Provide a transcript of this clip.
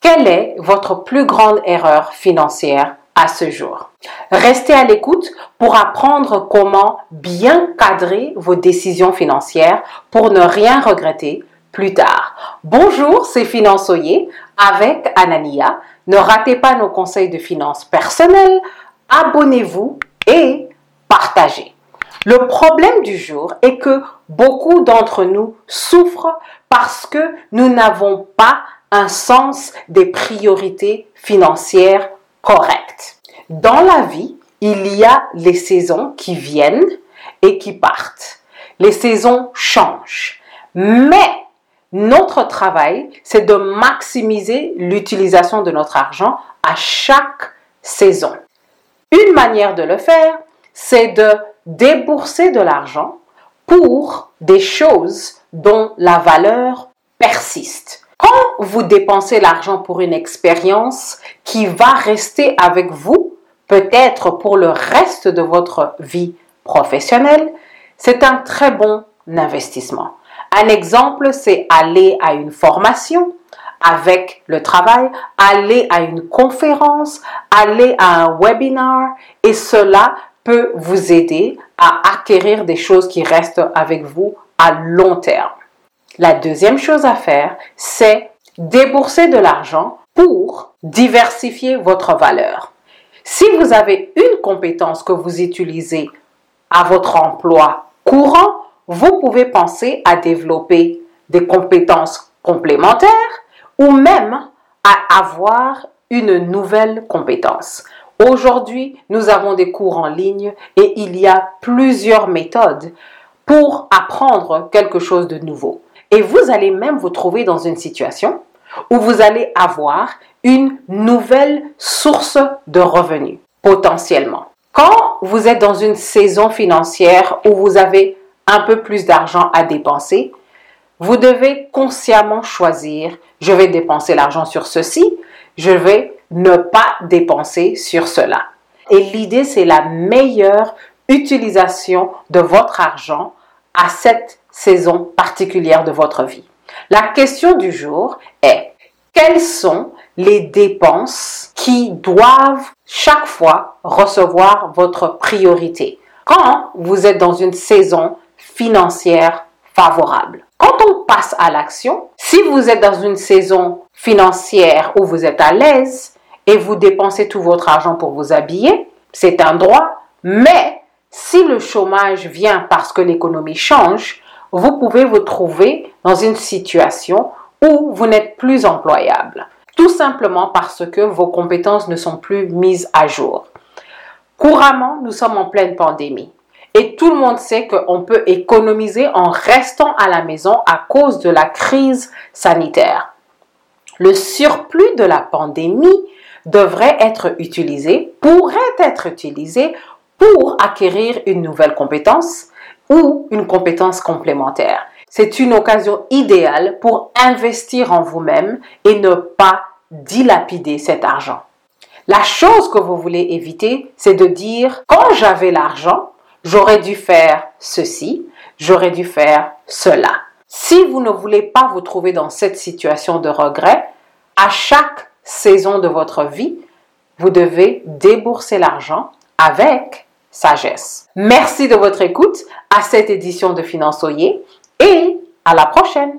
Quelle est votre plus grande erreur financière à ce jour? Restez à l'écoute pour apprendre comment bien cadrer vos décisions financières pour ne rien regretter plus tard. Bonjour, c'est Finançoyer avec Anania. Ne ratez pas nos conseils de finances personnelles. Abonnez-vous et partagez. Le problème du jour est que beaucoup d'entre nous souffrent parce que nous n'avons pas un sens des priorités financières correctes. Dans la vie, il y a les saisons qui viennent et qui partent. Les saisons changent. Mais notre travail, c'est de maximiser l'utilisation de notre argent à chaque saison. Une manière de le faire, c'est de débourser de l'argent pour des choses dont la valeur persiste. Quand vous dépensez l'argent pour une expérience qui va rester avec vous, peut-être pour le reste de votre vie professionnelle, c'est un très bon investissement. Un exemple, c'est aller à une formation avec le travail, aller à une conférence, aller à un webinar et cela peut vous aider à acquérir des choses qui restent avec vous à long terme. La deuxième chose à faire, c'est débourser de l'argent pour diversifier votre valeur. Si vous avez une compétence que vous utilisez à votre emploi courant, vous pouvez penser à développer des compétences complémentaires ou même à avoir une nouvelle compétence. Aujourd'hui, nous avons des cours en ligne et il y a plusieurs méthodes pour apprendre quelque chose de nouveau. Et vous allez même vous trouver dans une situation où vous allez avoir une nouvelle source de revenus, potentiellement. Quand vous êtes dans une saison financière où vous avez un peu plus d'argent à dépenser, vous devez consciemment choisir, je vais dépenser l'argent sur ceci, je vais ne pas dépenser sur cela. Et l'idée, c'est la meilleure utilisation de votre argent à cette saison particulière de votre vie. La question du jour est, quelles sont les dépenses qui doivent chaque fois recevoir votre priorité quand vous êtes dans une saison financière favorable? Quand on passe à l'action, si vous êtes dans une saison financière où vous êtes à l'aise et vous dépensez tout votre argent pour vous habiller, c'est un droit, mais si le chômage vient parce que l'économie change, vous pouvez vous trouver dans une situation où vous n'êtes plus employable, tout simplement parce que vos compétences ne sont plus mises à jour. Couramment, nous sommes en pleine pandémie. Et tout le monde sait qu'on peut économiser en restant à la maison à cause de la crise sanitaire. Le surplus de la pandémie devrait être utilisé, pourrait être utilisé pour acquérir une nouvelle compétence ou une compétence complémentaire. C'est une occasion idéale pour investir en vous-même et ne pas dilapider cet argent. La chose que vous voulez éviter, c'est de dire, quand j'avais l'argent, j'aurais dû faire ceci, j'aurais dû faire cela. Si vous ne voulez pas vous trouver dans cette situation de regret, à chaque saison de votre vie, vous devez débourser l'argent avec sagesse. Merci de votre écoute à cette édition de Finançoyer et à la prochaine.